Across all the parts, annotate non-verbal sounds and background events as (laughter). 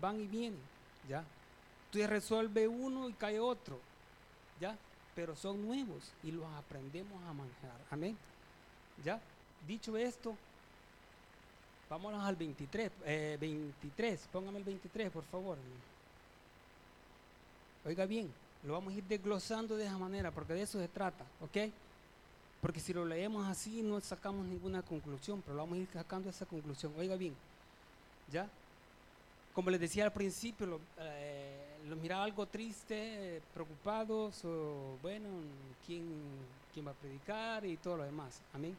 van y vienen, ¿ya? Tú resuelve uno y cae otro, ¿ya? Pero son nuevos y los aprendemos a manejar, amén. ¿Ya? Dicho esto, vámonos al 23, 23, eh, póngame el 23, por favor. Oiga bien, lo vamos a ir desglosando de esa manera, porque de eso se trata, ¿ok? Porque si lo leemos así no sacamos ninguna conclusión, pero lo vamos a ir sacando esa conclusión. Oiga bien, ¿ya? Como les decía al principio, lo, eh, miraba algo triste, preocupados, o bueno, ¿quién, ¿quién va a predicar y todo lo demás. Amén.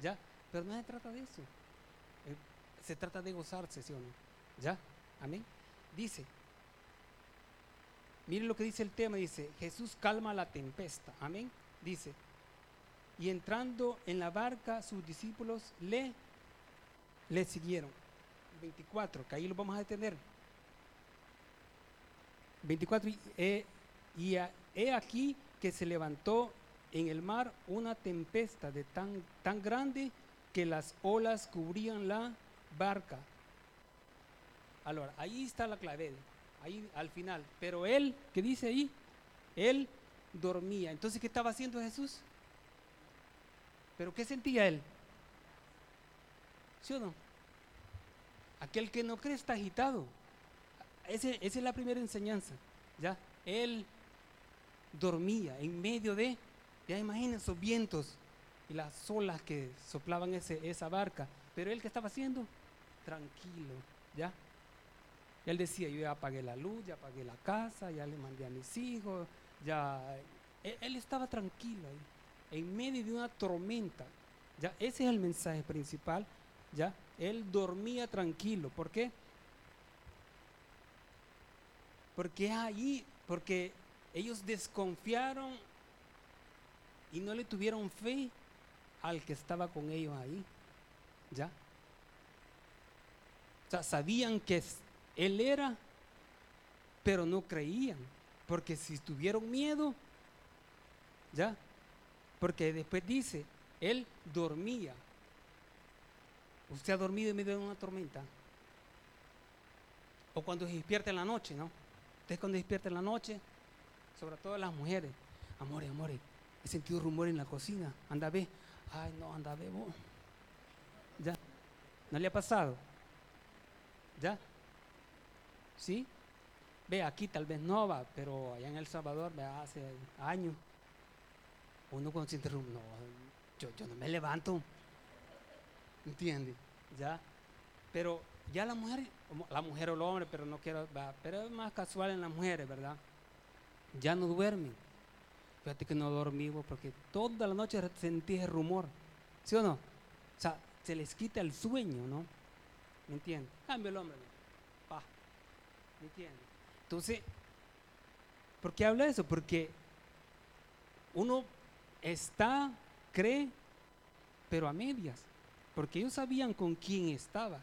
¿Ya? Pero no se trata de eso. Eh, se trata de gozarse, ¿sí o no? ¿Ya? Amén. Dice, miren lo que dice el tema, dice, Jesús calma la tempesta. Amén. Dice, y entrando en la barca, sus discípulos le, le siguieron. 24, que ahí lo vamos a detener. 24, y he, aquí que se levantó en el mar una tempesta de tan, tan grande que las olas cubrían la barca. Ahora, ahí está la clave, ahí al final. Pero él, ¿qué dice ahí? Él dormía. Entonces, ¿qué estaba haciendo Jesús? ¿Pero qué sentía él? ¿Sí o no? Aquel que no cree está agitado. esa es la primera enseñanza. ¿ya? Él dormía en medio de, ya imaginen esos vientos y las olas que soplaban ese, esa barca. Pero él que estaba haciendo? Tranquilo, ¿ya? Él decía, yo ya apagué la luz, ya apagué la casa, ya le mandé a mis hijos, ya... Él, él estaba tranquilo ahí en medio de una tormenta. ¿ya? Ese es el mensaje principal. ¿ya? Él dormía tranquilo. ¿Por qué? Porque ahí, porque ellos desconfiaron y no le tuvieron fe al que estaba con ellos ahí. ¿Ya? O sea, sabían que él era, pero no creían. Porque si tuvieron miedo, ¿ya? Porque después dice, él dormía. Usted ha dormido en medio de una tormenta. O cuando se despierta en la noche, ¿no? Usted cuando despierta en la noche, sobre todo las mujeres. Amores, amores, he sentido rumor en la cocina. Anda a ver. Ay, no, anda a ver vos. ¿Ya? ¿No le ha pasado? ¿Ya? ¿Sí? Ve, aquí tal vez no va, pero allá en El Salvador, ve, hace años uno cuando siente no, yo, yo no me levanto. ¿Entiende? Ya. Pero ya la mujer, la mujer o el hombre, pero no quiero, pero es más casual en las mujeres, ¿verdad? Ya no duermen. Fíjate que no dormimos porque toda la noche sentí el rumor. ¿Sí o no? O sea, se les quita el sueño, ¿no? ¿Me entiendes? Cambio el hombre. Pa. ¿Me entiendes? Entonces, ¿por qué habla eso? Porque uno está, cree, pero a medias, porque ellos sabían con quién estaba,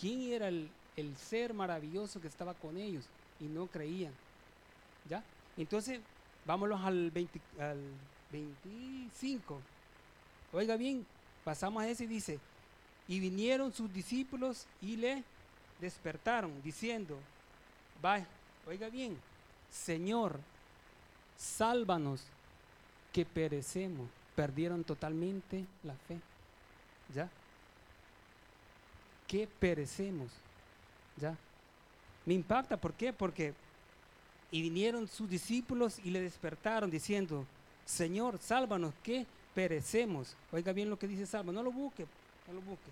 quién era el, ser maravilloso que estaba con ellos y no creían. ¿Ya? Entonces, vámonos al, 20, al 25. Oiga bien, pasamos a ese y dice, y vinieron sus discípulos y le despertaron diciendo, vaya, oiga bien, Señor, sálvanos que perecemos, perdieron totalmente la fe. ¿Ya? Que perecemos. ¿Ya? Me impacta, ¿por qué? Porque y vinieron sus discípulos y le despertaron diciendo, Señor, sálvanos, que perecemos. Oiga bien lo que dice Salmo, no lo busque, no lo busque.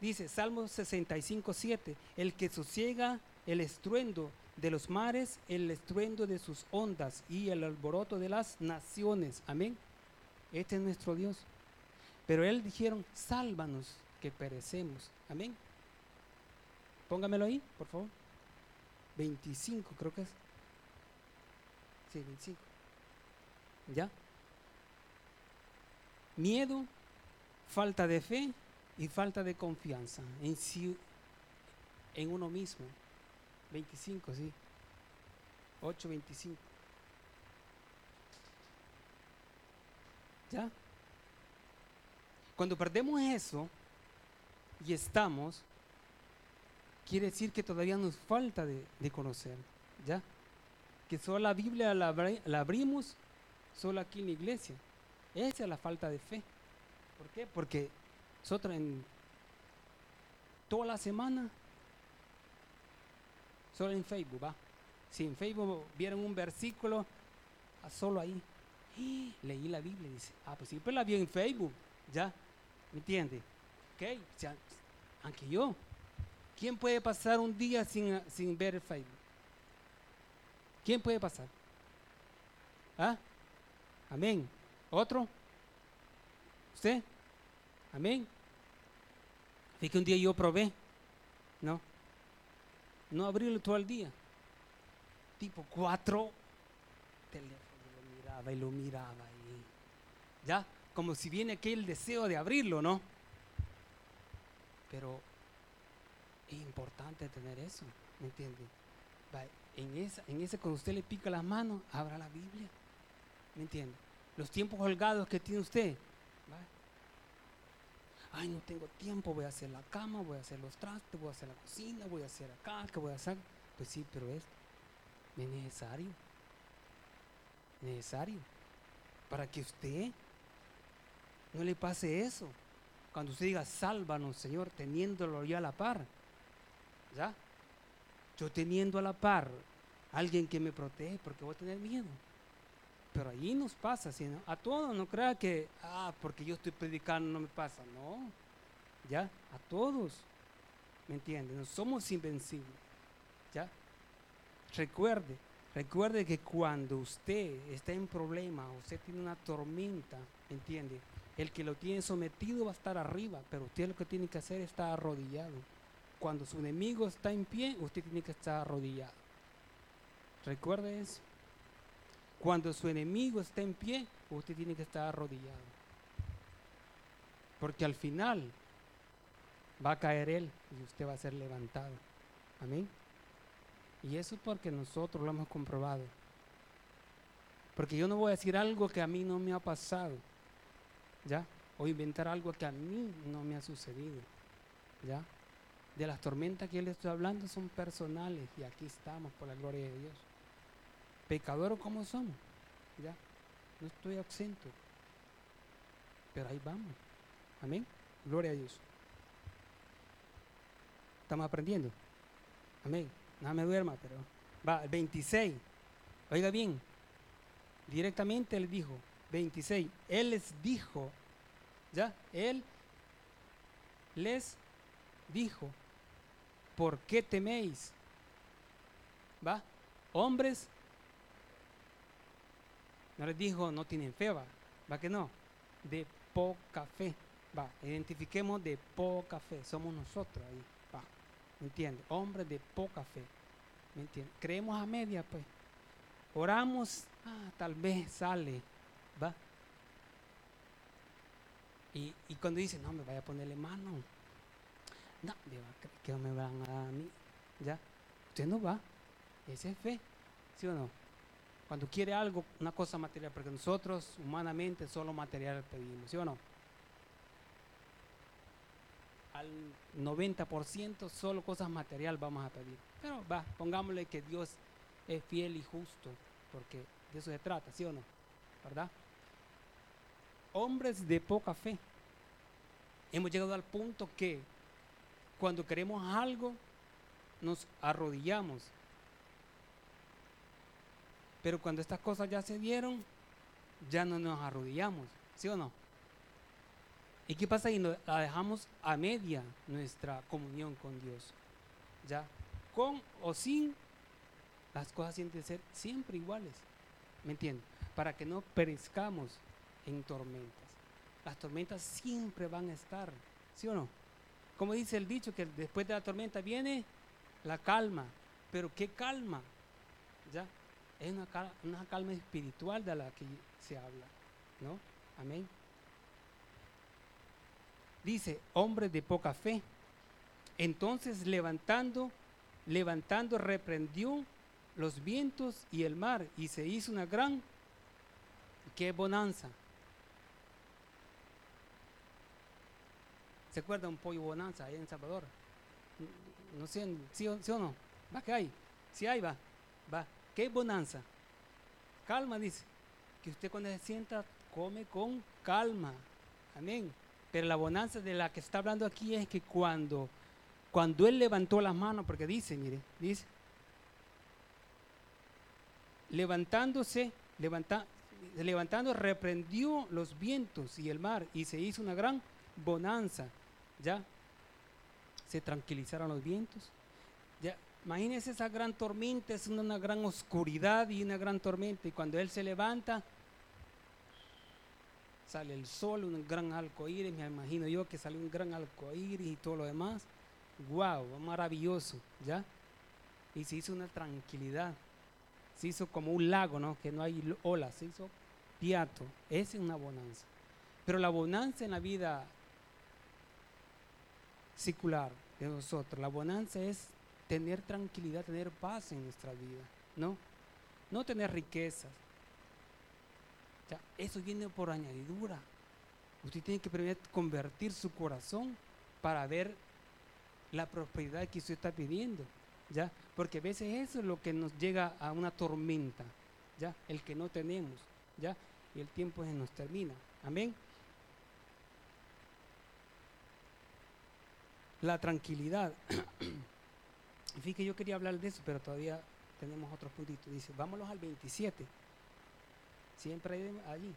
Dice Salmo 65, 7, el que sosiega el estruendo de los mares, el estruendo de sus ondas y el alboroto de las naciones. Amén. Este es nuestro Dios. Pero él dijeron, sálvanos que perecemos. Amén. Póngamelo ahí, por favor. 25 creo que es. Sí, 25. ¿Ya? Miedo, falta de fe y falta de confianza en sí, en uno mismo. 25, sí. 8, 25. ¿Ya? Cuando perdemos eso y estamos, quiere decir que todavía nos falta de, conocer, ¿ya? Que solo la Biblia la, abri- la abrimos solo aquí en la iglesia. Esa es la falta de fe. ¿Por qué? Porque nosotros en toda la semana, solo en Facebook, ¿va? Si en Facebook vieron un versículo, ah, solo ahí. ¡Ah! Leí la Biblia, dice. Ah, pues sí, pero la vi en Facebook, ¿ya? ¿Me entiende? Ok, o sea, aunque yo. ¿Quién puede pasar un día sin, sin ver Facebook? ¿Quién puede pasar? ¿Ah? Amén. ¿Otro? ¿Usted? Amén. Fíjate que un día yo probé, ¿no? No abrirlo todo el día. Tipo cuatro teléfono, lo miraba y lo miraba y ya, como si viene aquel deseo de abrirlo, ¿no? Pero es importante tener eso, ¿me entiende? En, esa, en ese, cuando usted le pica las manos, abra la Biblia, ¿me entiende? Los tiempos holgados que tiene usted, ¿va? ay, no tengo tiempo, voy a hacer la cama, voy a hacer los trastes, voy a hacer la cocina, voy a hacer acá, ¿qué voy a hacer? Pues sí, pero es necesario. Necesario. Para que usted no le pase eso. Cuando usted diga, sálvanos, Señor, teniéndolo ya a la par. ¿Ya? Yo teniendo a la par alguien que me protege, porque voy a tener miedo. Pero allí nos pasa, ¿sí, no? A todos, no crea que, ah, porque yo estoy predicando no me pasa. No. ¿Ya? A todos. ¿Me entienden? No somos invencibles. ¿Ya? Recuerde, recuerde que cuando usted está en problema, usted tiene una tormenta, ¿entiende? El que lo tiene sometido va a estar arriba, pero usted lo que tiene que hacer es estar arrodillado. Cuando su enemigo está en pie, usted tiene que estar arrodillado. Recuerde eso. Cuando su enemigo está en pie, usted tiene que estar arrodillado. Porque al final va a caer él y usted va a ser levantado. Amén. Y eso es porque nosotros lo hemos comprobado. Porque yo no voy a decir algo que a mí no me ha pasado. ¿Ya? O inventar algo que a mí no me ha sucedido. ¿Ya? De las tormentas que yo le estoy hablando son personales y aquí estamos por la gloria de Dios. Pecadores como somos. ¿Ya? No estoy exento. Pero ahí vamos. Amén. Gloria a Dios. Estamos aprendiendo. Amén. No me duerma, pero va, el 26. Oiga bien, directamente él dijo, 26, él les dijo, ¿ya? Él les dijo, ¿por qué teméis? ¿Va? Hombres, no les dijo, no tienen fe, va, va que no, de poca fe, va, identifiquemos de poca fe, somos nosotros ahí, va. ¿Me entiende? Hombres de poca fe. ¿Me entiende? Creemos a media, pues. Oramos, ah, tal vez sale, ¿va? Y, y cuando dice, no, me vaya a ponerle mano. No, va que no me van a dar a mí. ¿Ya? Usted no va. Esa es fe. ¿Sí o no? Cuando quiere algo, una cosa material, porque nosotros humanamente solo material pedimos, ¿sí o no? al 90% solo cosas material vamos a pedir. Pero va, pongámosle que Dios es fiel y justo, porque de eso se trata, ¿sí o no? ¿Verdad? Hombres de poca fe. Hemos llegado al punto que cuando queremos algo, nos arrodillamos. Pero cuando estas cosas ya se dieron, ya no nos arrodillamos, ¿sí o no? ¿Y qué pasa si la dejamos a media nuestra comunión con Dios? ¿Ya? Con o sin, las cosas tienen que ser siempre iguales. ¿Me entienden? Para que no perezcamos en tormentas. Las tormentas siempre van a estar, ¿sí o no? Como dice el dicho, que después de la tormenta viene la calma. Pero ¿qué calma? ¿Ya? Es una, cal- una calma espiritual de la que se habla, ¿no? Amén. Dice, hombres de poca fe. Entonces levantando, levantando, reprendió los vientos y el mar y se hizo una gran, qué bonanza. ¿Se acuerda un pollo bonanza ahí en Salvador? no sé, ¿sí o, sí o no? ¿Va que hay? Sí hay, va. Va. ¿Qué bonanza? Calma, dice. Que usted cuando se sienta, come con calma. Amén. Pero la bonanza de la que está hablando aquí es que cuando, cuando él levantó las manos, porque dice, mire, dice, levantándose, levanta, levantando, reprendió los vientos y el mar y se hizo una gran bonanza. Ya se tranquilizaron los vientos. Ya, imagínense esa gran tormenta, es una, gran oscuridad y una gran tormenta. Y cuando él se levanta, sale el sol, un gran arcoíris, me imagino yo que sale un gran arcoíris y todo lo demás. Wow, maravilloso, ¿ya? Y se hizo una tranquilidad. Se hizo como un lago, ¿no? Que no hay olas, se hizo piato. Esa es una bonanza. Pero la bonanza en la vida secular de nosotros, la bonanza es tener tranquilidad, tener paz en nuestra vida, ¿no? No tener riquezas. Ya, eso viene por añadidura. Usted tiene que primero convertir su corazón para ver la prosperidad que usted está pidiendo, ¿ya? Porque a veces eso es lo que nos llega a una tormenta, ¿ya? El que no tenemos, ¿ya? Y el tiempo se nos termina. Amén. La tranquilidad. fíjate que yo quería hablar de eso, pero todavía tenemos otros puntitos. Dice, vámonos al 27. Siempre allí.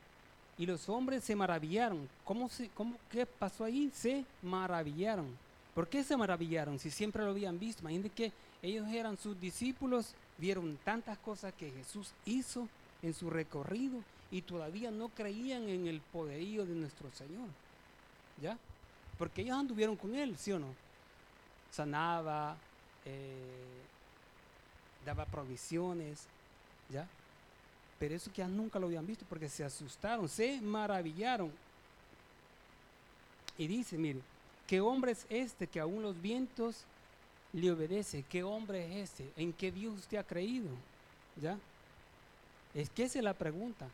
Y los hombres se maravillaron. ¿Cómo se, cómo, ¿Qué pasó ahí? Se maravillaron. ¿Por qué se maravillaron si siempre lo habían visto? Imagínense que ellos eran sus discípulos, vieron tantas cosas que Jesús hizo en su recorrido y todavía no creían en el poderío de nuestro Señor. ¿Ya? Porque ellos anduvieron con Él, ¿sí o no? Sanaba, eh, daba provisiones, ¿ya? Pero eso que nunca lo habían visto porque se asustaron, se maravillaron. Y dice, mire, ¿qué hombre es este que aún los vientos le obedece? ¿Qué hombre es este? ¿En qué Dios usted ha creído? ¿Ya? Es que esa es la pregunta.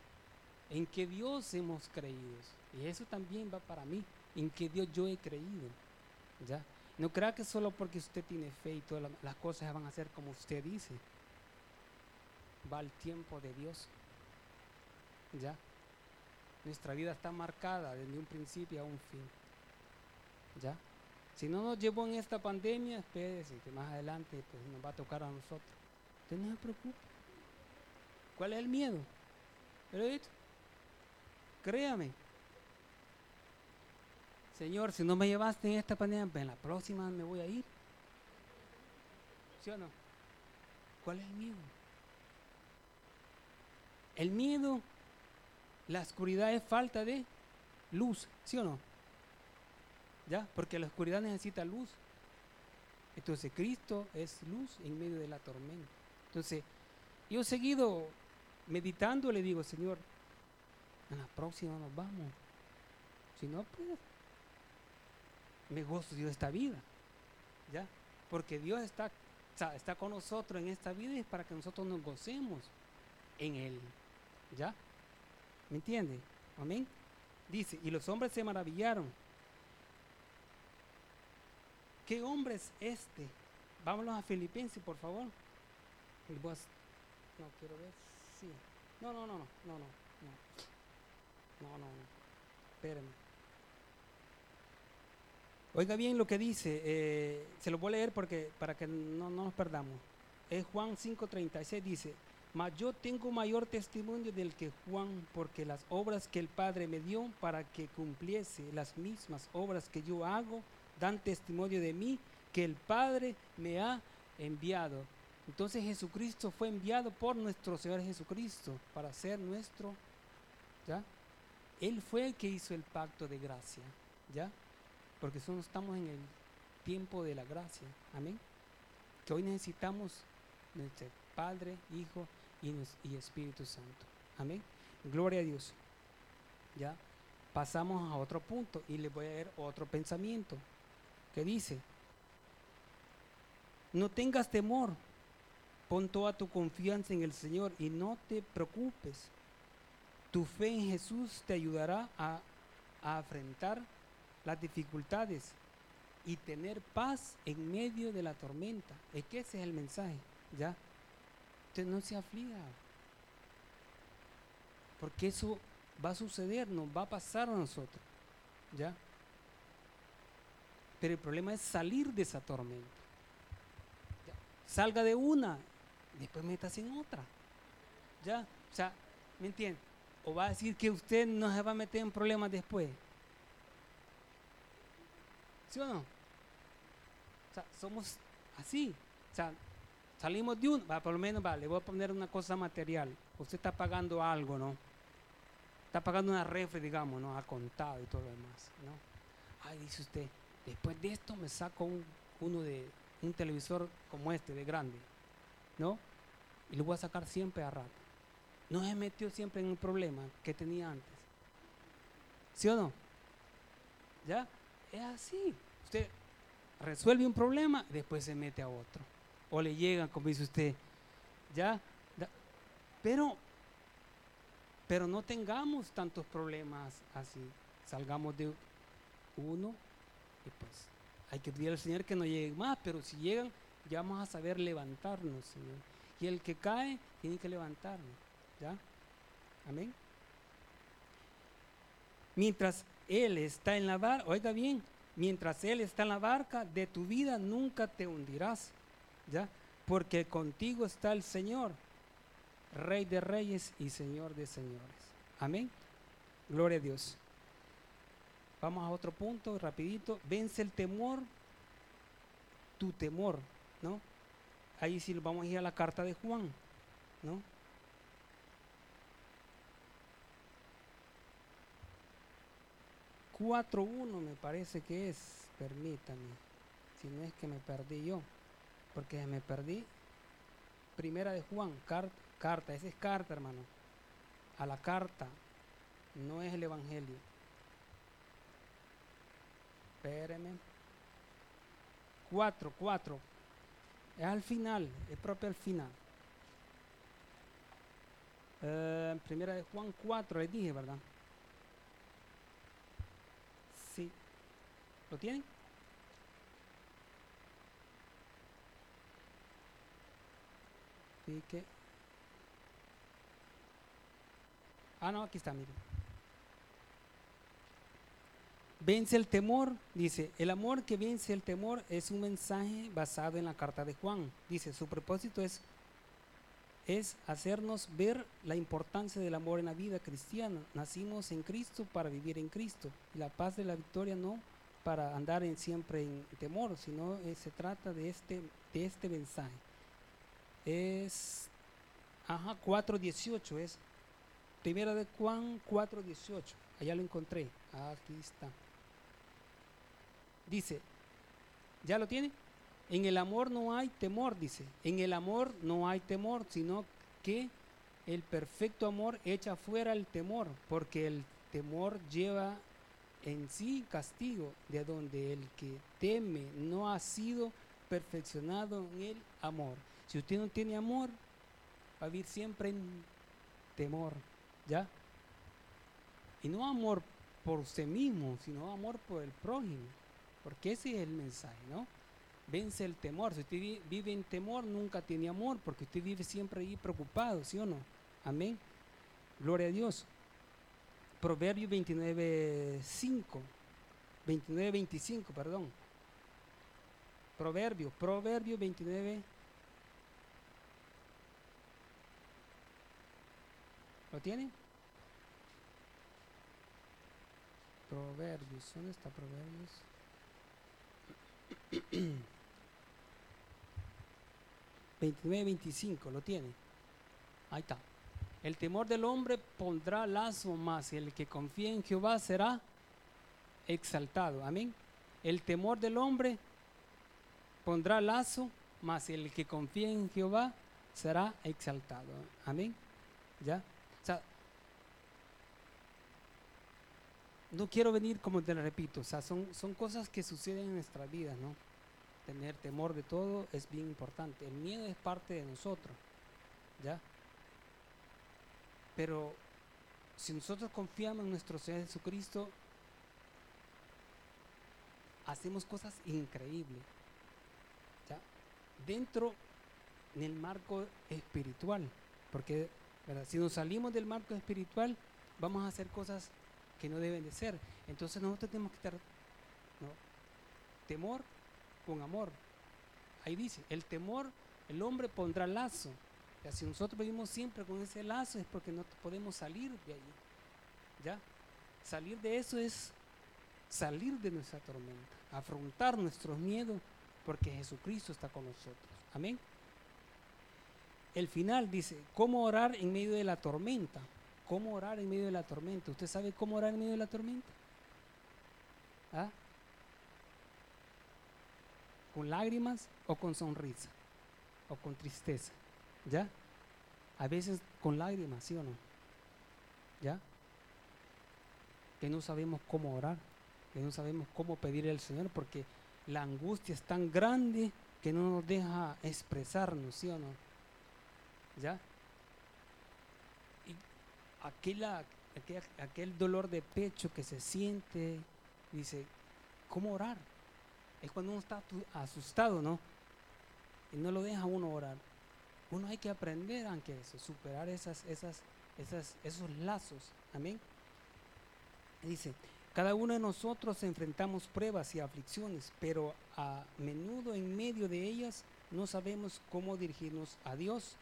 ¿En qué Dios hemos creído? Y eso también va para mí. ¿En qué Dios yo he creído? ¿Ya? No crea que solo porque usted tiene fe y todas las cosas van a ser como usted dice va el tiempo de Dios. ¿Ya? Nuestra vida está marcada desde un principio a un fin. ¿Ya? Si no nos llevó en esta pandemia, espérese que más adelante pues, nos va a tocar a nosotros. Usted no se preocupe. ¿Cuál es el miedo? Pero créame. Señor, si no me llevaste en esta pandemia, en la próxima me voy a ir. ¿Sí o no? ¿Cuál es el miedo? El miedo, la oscuridad es falta de luz, ¿sí o no? ¿Ya? Porque la oscuridad necesita luz. Entonces Cristo es luz en medio de la tormenta. Entonces, yo seguido meditando, le digo, Señor, en la próxima nos vamos. Si no, pues me gozo de esta vida. ¿Ya? Porque Dios está, está con nosotros en esta vida y es para que nosotros nos gocemos en Él. ¿Ya? ¿Me entiende? Amén. Dice, y los hombres se maravillaron. ¿Qué hombre es este? Vámonos a Filipenses, por favor. No, quiero ver. Sí. No, no, no, no, no, no. No, no, no. Oiga bien lo que dice, eh, se lo voy a leer porque, para que no, no nos perdamos. Es Juan 5:36, dice, mas yo tengo mayor testimonio del que Juan, porque las obras que el Padre me dio para que cumpliese las mismas obras que yo hago, dan testimonio de mí que el Padre me ha enviado. Entonces Jesucristo fue enviado por nuestro Señor Jesucristo para ser nuestro, ¿ya? Él fue el que hizo el pacto de gracia, ¿ya? Porque nosotros estamos en el tiempo de la gracia, amén. Que hoy necesitamos nuestro Padre, Hijo y, Espíritu Santo. Amén. Gloria a Dios. Ya pasamos a otro punto y le voy a dar otro pensamiento que dice, no tengas temor, pon toda tu confianza en el Señor y no te preocupes. Tu fe en Jesús te ayudará a, a afrontar las dificultades y tener paz en medio de la tormenta. Es que ese es el mensaje, ¿ya? Usted no se aflija. Porque eso va a suceder, nos va a pasar a nosotros, ¿ya? Pero el problema es salir de esa tormenta. Salga de una, después metas en otra. ¿Ya? O sea, ¿me entiende? O va a decir que usted no se va a meter en problemas después. ¿Sí o no? O sea, somos así. O sea, salimos de un, va, por lo menos, va, le voy a poner una cosa material. Usted está pagando algo, ¿no? Está pagando una refri, digamos, ¿no? Ha contado y todo lo demás, ¿no? Ay, dice usted, después de esto me saco uno de un televisor como este, de grande, ¿no? Y lo voy a sacar siempre a rato. No se metió siempre en un problema que tenía antes. ¿Sí o no? ¿Ya? Es así. Resuelve un problema, después se mete a otro. O le llegan, como dice usted, ¿ya? Pero, pero no tengamos tantos problemas así. Salgamos de uno y pues hay que pedir al Señor que no lleguen más, pero si llegan, ya vamos a saber levantarnos. Y el que cae, tiene que levantarnos. ¿Ya? Amén. Mientras Él está en la barca, oiga bien, mientras Él está en la barca, de tu vida nunca te hundirás. ¿Ya? Porque contigo está el Señor, Rey de reyes y Señor de señores. Amén. Gloria a Dios. Vamos a otro punto, rapidito. Vence el temor, tu temor, ¿no? Ahí sí vamos a ir a la carta de Juan, ¿no? Cuatro uno me parece que es, permítame, si no es que me perdí yo, porque me perdí. Primera de Juan, carta, esa es carta, hermano. A la carta, no es el Evangelio. Espéreme. Cuatro, cuatro. Es al final, es propio al final. Eh, primera de Juan 4, les dije, ¿verdad? Sí. ¿Lo tienen? Ah, no, aquí está, miren. Vence el temor, dice, el amor que vence el temor es un mensaje basado en la carta de Juan. Dice, su propósito es, es hacernos ver la importancia del amor en la vida cristiana. Nacimos en Cristo para vivir en Cristo. La paz de la victoria no para andar en, siempre en temor, sino eh, se trata de este, de este mensaje. Es, ajá, 4.18 es, primera de Juan 4.18, allá lo encontré, aquí está. Dice, ¿ya lo tiene? En el amor no hay temor, dice. En el amor no hay temor, sino que el perfecto amor echa fuera el temor, porque el temor lleva en sí castigo, de donde el que teme no ha sido perfeccionado en el amor. Si usted no tiene amor, va a vivir siempre en temor, ¿ya? Y no amor por usted mismo, sino amor por el prójimo. Porque ese es el mensaje, ¿no? Vence el temor. Si usted vive en temor, nunca tiene amor, porque usted vive siempre ahí preocupado, ¿sí o no? Amén. Gloria a Dios. Proverbio 29, 5. 29, 25, perdón. Proverbio, Proverbio 29. ¿Lo tiene? Proverbios, ¿dónde está Proverbios? (clears throat) 29, 25, lo tiene. Ahí está. El temor del hombre pondrá lazo más, y el que confía en Jehová será exaltado. Amén. El temor del hombre pondrá lazo, más el que confía en Jehová será exaltado. Amén. ¿Ya? O sea, no quiero venir como te repito, o sea, son, son cosas que suceden en nuestra vida, ¿no? Tener temor de todo es bien importante. El miedo es parte de nosotros, ¿ya? Pero si nosotros confiamos en nuestro Señor Jesucristo, hacemos cosas increíbles. Dentro del marco espiritual. Porque si nos salimos del marco espiritual, vamos a hacer cosas que no deben de ser. Entonces nosotros tenemos que estar temor con amor. Ahí dice, el temor, el hombre pondrá lazo. Si nosotros vivimos siempre con ese lazo es porque no podemos salir de ahí. ¿Ya? Salir de eso es salir de nuestra tormenta, afrontar nuestros miedos porque Jesucristo está con nosotros. Amén. El final dice, ¿cómo orar en medio de la tormenta? ¿Cómo orar en medio de la tormenta? ¿Usted sabe cómo orar en medio de la tormenta? ¿Ah? ¿Con lágrimas o con sonrisa? ¿O con tristeza? ¿Ya? A veces con lágrimas, ¿sí o no? ¿Ya? Que no sabemos cómo orar, que no sabemos cómo pedirle al Señor porque la angustia es tan grande que no nos deja expresarnos, ¿sí o no? ¿Ya? aquel, aquel, dolor de pecho que se siente, dice, ¿cómo orar? Es cuando uno está asustado, ¿no? Y no lo deja uno orar. Uno hay que aprender, aunque superar esas, esas, esas, esos lazos. Amén. Dice, cada uno de nosotros enfrentamos pruebas y aflicciones, pero a menudo en medio de ellas no sabemos cómo dirigirnos a Dios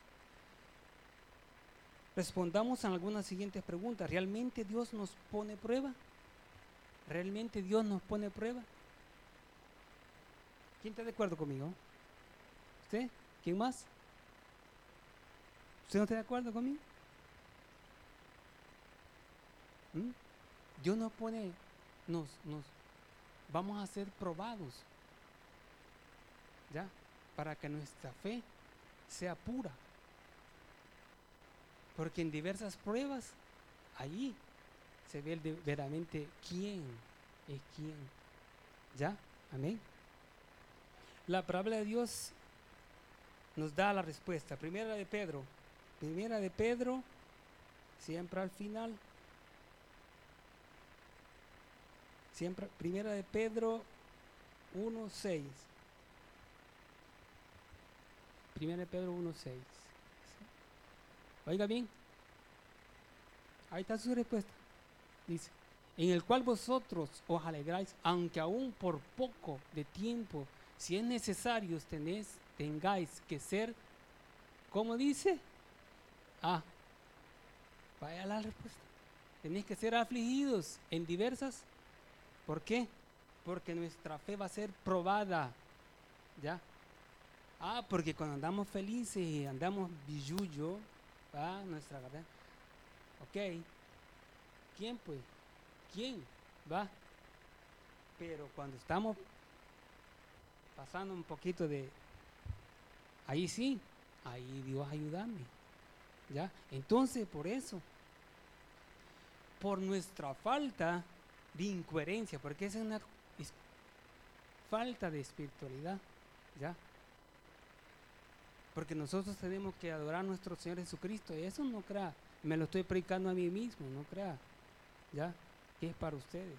respondamos a algunas siguientes preguntas. ¿Realmente Dios nos pone prueba? ¿Realmente Dios nos pone prueba? ¿Quién está de acuerdo conmigo? ¿Usted? ¿Quién más? ¿Usted no está de acuerdo conmigo? ¿Mm? Dios nos pone, nos, nos, vamos a ser probados, ¿ya? Para que nuestra fe sea pura. Porque en diversas pruebas, allí se ve verdaderamente quién es quién. ¿Ya? Amén. La palabra de Dios nos da la respuesta. Primera de Pedro. Primera de Pedro, siempre al final. Siempre, primera de Pedro 1.6. Primera de Pedro 1.6. Oiga bien, ahí está su respuesta. Dice, en el cual vosotros os alegráis, aunque aún por poco de tiempo, si es necesario, tenéis, tengáis que ser, ¿cómo dice? Ah, vaya la respuesta. Tenéis que ser afligidos en diversas. ¿Por qué? Porque nuestra fe va a ser probada. ¿Ya? Ah, porque cuando andamos felices y andamos billuyo, va nuestra garganta. Ok, ¿quién pues? ¿Quién va? Pero cuando estamos pasando un poquito de, ahí sí, ahí Dios ayúdame. ¿Ya? Entonces, por eso, por nuestra falta de incoherencia, porque es una falta de espiritualidad, ¿ya? Porque nosotros tenemos que adorar a nuestro Señor Jesucristo. Y eso no crea. Me lo estoy predicando a mí mismo, no crea. ¿Ya? Que es para ustedes.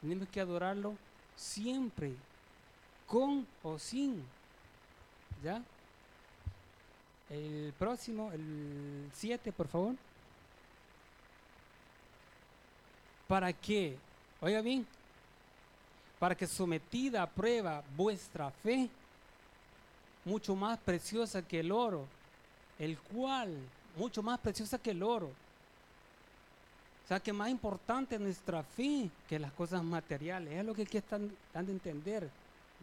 Tenemos que adorarlo siempre. Con o sin. ¿Ya? El próximo, el 7, por favor. ¿Para qué? Oiga bien. Para que sometida a prueba vuestra fe mucho más preciosa que el oro, el cual, mucho más preciosa que el oro. O sea, que más importante es nuestra fe que las cosas materiales. Es lo que aquí están dando a entender,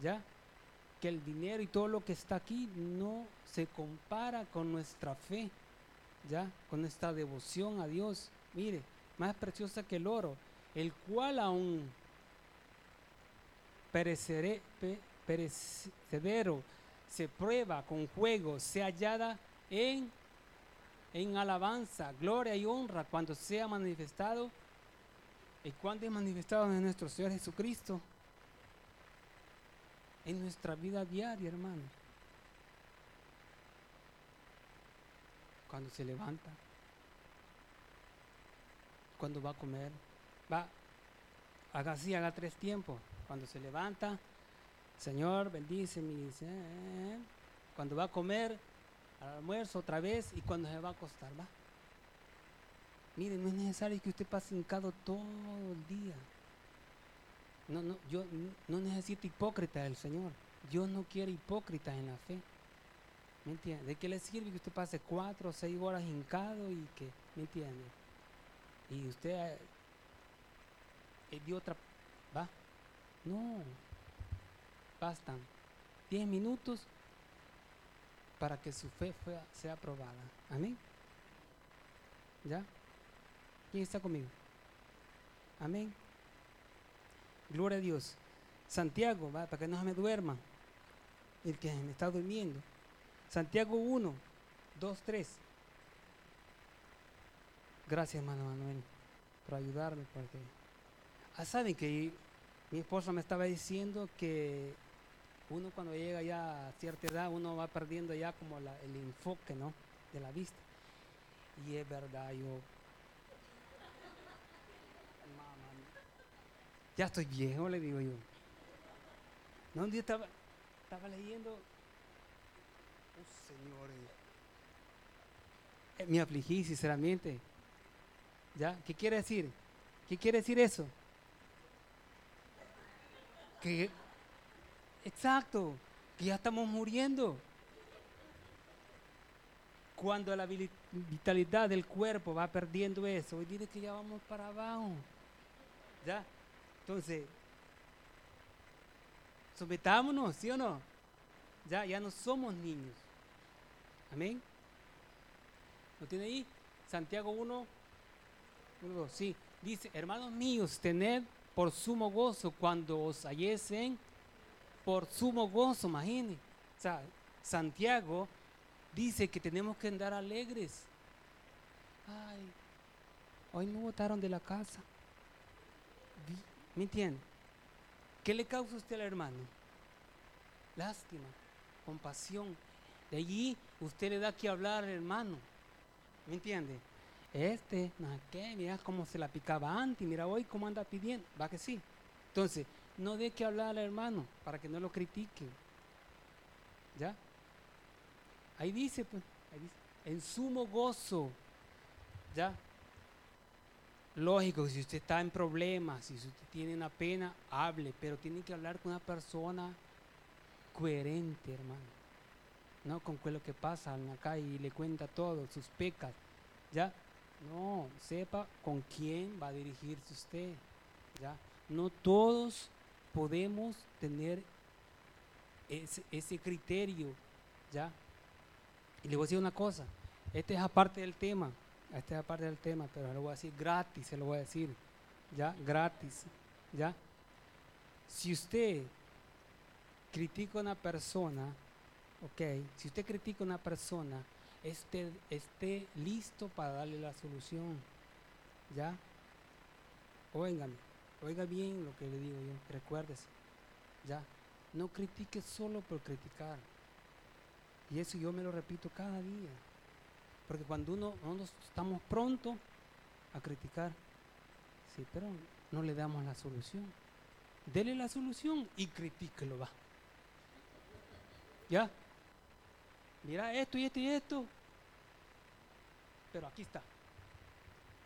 ¿ya? Que el dinero y todo lo que está aquí no se compara con nuestra fe, ¿ya? Con nuestra devoción a Dios. Mire, más preciosa que el oro, el cual aún pereceré, perecedero se prueba con juego, sea hallada en, en alabanza, gloria y honra cuando sea manifestado. ¿Y cuando es manifestado en nuestro Señor Jesucristo? En nuestra vida diaria, hermano. Cuando se levanta, cuando va a comer, va haga así, haga tres tiempos. Cuando se levanta, Señor, bendice mi... Cuando va a comer, al almuerzo otra vez y cuando se va a acostar, va. Mire, no es necesario que usted pase hincado todo el día. No, no, yo no necesito hipócrita del Señor. Dios no quiere hipócritas en la fe. ¿Me entiende? ¿De qué le sirve que usted pase cuatro o seis horas hincado y que, ¿me entiende? Y usted eh, dio otra, ¿va? No, bastan diez minutos para que su fe sea aprobada. Amén. ¿Ya? ¿Quién está conmigo? Amén. Gloria a Dios. Santiago, ¿va? para que no se me duerma el que me está durmiendo. Santiago 1, 2, 3. Gracias, hermano Manuel, por ayudarme. Porque... Ah, saben que mi esposa me estaba diciendo que uno cuando llega ya a cierta edad, uno va perdiendo ya como el enfoque, ¿no? De la vista. Y es verdad, yo... ya estoy viejo, le digo yo. No, un día estaba, estaba leyendo... Oh, señores. Eh, me afligí, sinceramente. ¿Ya? ¿Qué quiere decir? ¿Qué quiere decir eso? Que Exacto, que ya estamos muriendo. Cuando la vitalidad del cuerpo va perdiendo eso, hoy dice que ya vamos para abajo. ¿Ya? Entonces, sometámonos, ¿sí o no? Ya, ya no somos niños. Amén. ¿Lo tiene ahí? Santiago 1, 1, 2, sí. Dice, hermanos míos, tened por sumo gozo cuando os halléis por sumo gozo, imagine. O sea, Santiago dice que tenemos que andar alegres. Ay, hoy me botaron de la casa. ¿Me entiende? ¿Qué le causa usted al hermano? Lástima, compasión. De allí usted le da que hablar al hermano. ¿Me entiende? Este, no qué, mira cómo se la picaba antes, mira hoy cómo anda pidiendo. Va que sí. Entonces, no de que hablar al hermano para que no lo critiquen. ¿Ya? Ahí dice, pues, ahí dice, en sumo gozo. ¿Ya? Lógico, si usted está en problemas, si usted tiene una pena, hable, pero tiene que hablar con una persona coherente, hermano. No con lo que pasa calle y le cuenta todo, sus pecas. ¿Ya? No, sepa con quién va a dirigirse usted. ¿Ya? No todos podemos tener ese, ese criterio, ¿ya? Y le voy a decir una cosa, este es aparte del tema, este es aparte del tema, pero lo voy a decir gratis, se lo voy a decir, ¿ya? Gratis, ¿ya? Si usted critica a una persona, ok, si usted critica a una persona, esté, esté listo para darle la solución, ¿ya? Óigame, oiga bien lo que le digo yo, recuérdese, ¿ya? No critique solo por criticar. Y eso yo me lo repito cada día. Porque cuando uno, uno estamos pronto a criticar, sí, pero no le damos la solución. Dele la solución y critíquelo, va. ¿Ya? Mira esto y esto y esto. Pero aquí está.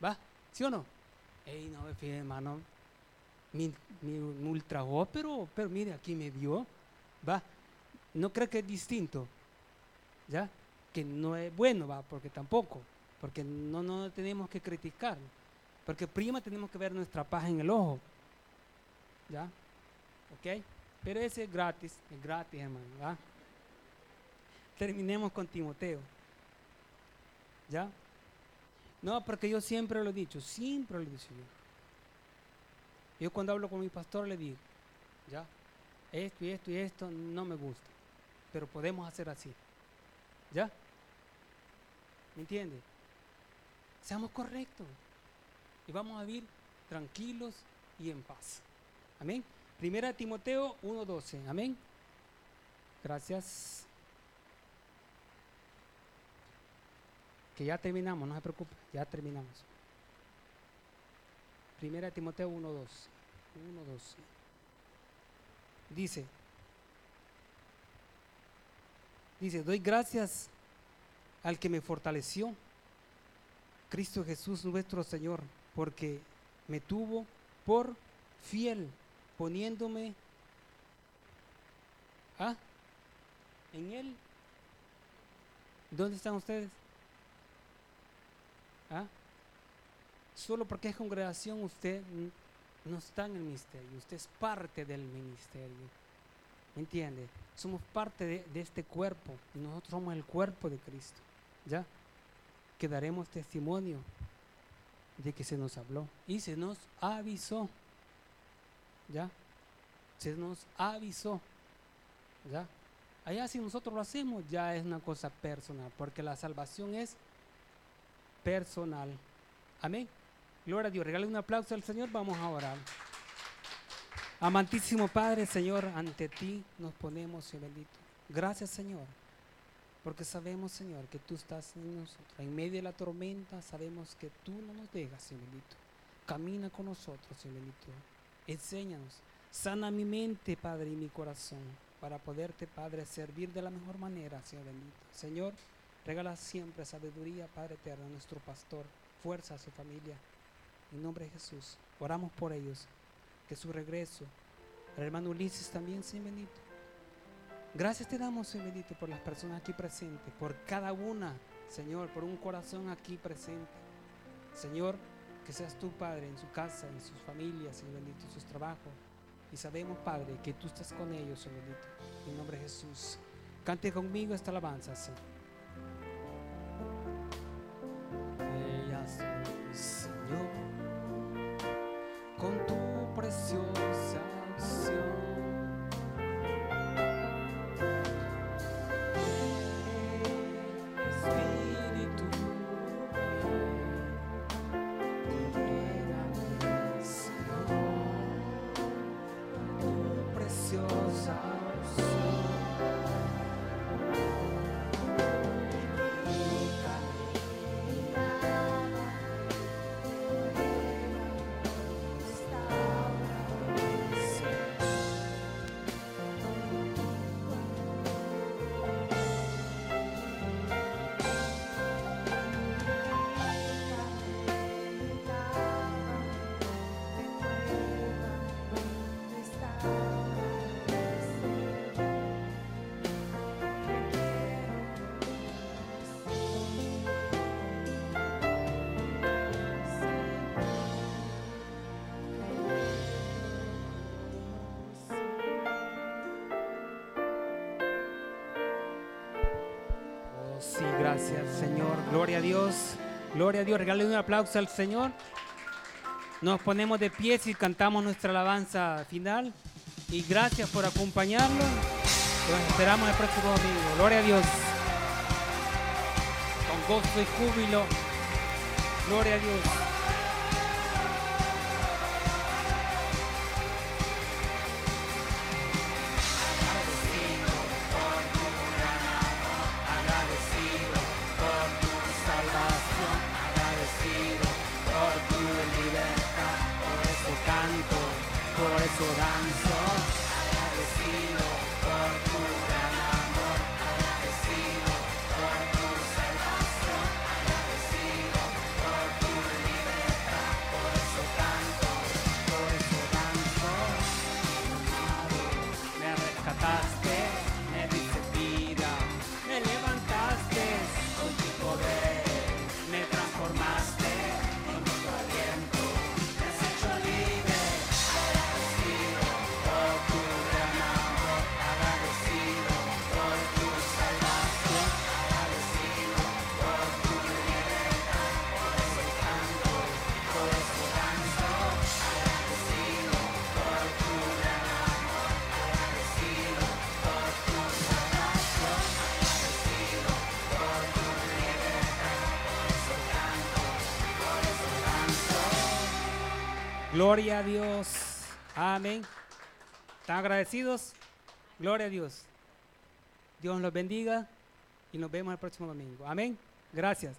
¿Va? ¿Sí o no? Ey, no me fíjate, hermano. Me, me, me ultrajó, pero, pero mire, aquí me dio. ¿Va? ¿No cree que es distinto? ¿Ya? Que no es bueno, va, porque tampoco. Porque no, no tenemos que criticar. Porque prima tenemos que ver nuestra paja en el ojo. ¿Ya? ¿Ok? Pero ese es gratis, es gratis, hermano. ¿va? Terminemos con Timoteo. ¿Ya? No, porque yo siempre lo he dicho, siempre lo he dicho yo. Yo cuando hablo con mi pastor le digo, ya, esto y esto y esto no me gusta, pero podemos hacer así. ¿Ya? ¿Me entiende? Seamos correctos y vamos a vivir tranquilos y en paz. Amén. Primera Timoteo 1.12. Amén. Gracias. Que ya terminamos, no se preocupe, ya terminamos. Primera Timoteo 1.2. 1, 12. Dice, dice, doy gracias al que me fortaleció, Cristo Jesús nuestro Señor, porque me tuvo por fiel, poniéndome ¿ah? en Él. ¿Dónde están ustedes? ¿Ah? Solo porque es congregación usted no está en el ministerio, usted es parte del ministerio. ¿Me entiende? Somos parte de, de este cuerpo y nosotros somos el cuerpo de Cristo. ¿Ya? Que daremos testimonio de que se nos habló y se nos avisó. ¿Ya? Se nos avisó. ¿Ya? Allá si nosotros lo hacemos ya es una cosa personal, porque la salvación es personal. Amén. Gloria a Dios. Regale un aplauso al Señor. Vamos a orar. Amantísimo Padre, Señor, ante ti nos ponemos, bendito. Gracias, Señor, porque sabemos, Señor, que tú estás en nosotros. En medio de la tormenta, sabemos que tú no nos dejas, Señor bendito. Camina con nosotros, Señor bendito. Enséñanos. Sana mi mente, Padre, y mi corazón, para poderte, Padre, servir de la mejor manera, Señor bendito. Señor, regala siempre sabiduría, Padre eterno, a nuestro pastor, fuerza a su familia. En nombre de Jesús, oramos por ellos que su regreso. El hermano Ulises también, Señor bendito. Gracias te damos, Señor bendito, por las personas aquí presentes, por cada una, Señor, por un corazón aquí presente. Señor, que seas tú, Padre, en su casa, en sus familias, Señor bendito, en sus trabajos. Y sabemos, Padre, que tú estás con ellos, Señor bendito. En nombre de Jesús. Cante conmigo esta alabanza, Señor. Gracias, Señor. Gloria a Dios. Gloria a Dios. Regale un aplauso al Señor. Nos ponemos de pie y cantamos nuestra alabanza final. Y gracias por acompañarnos. Los esperamos el próximo domingo. Gloria a Dios. Con gozo y júbilo. Gloria a Dios. Gloria a Dios. Amén. ¿Están agradecidos? Gloria a Dios. Dios los bendiga y nos vemos el próximo domingo. Amén. Gracias.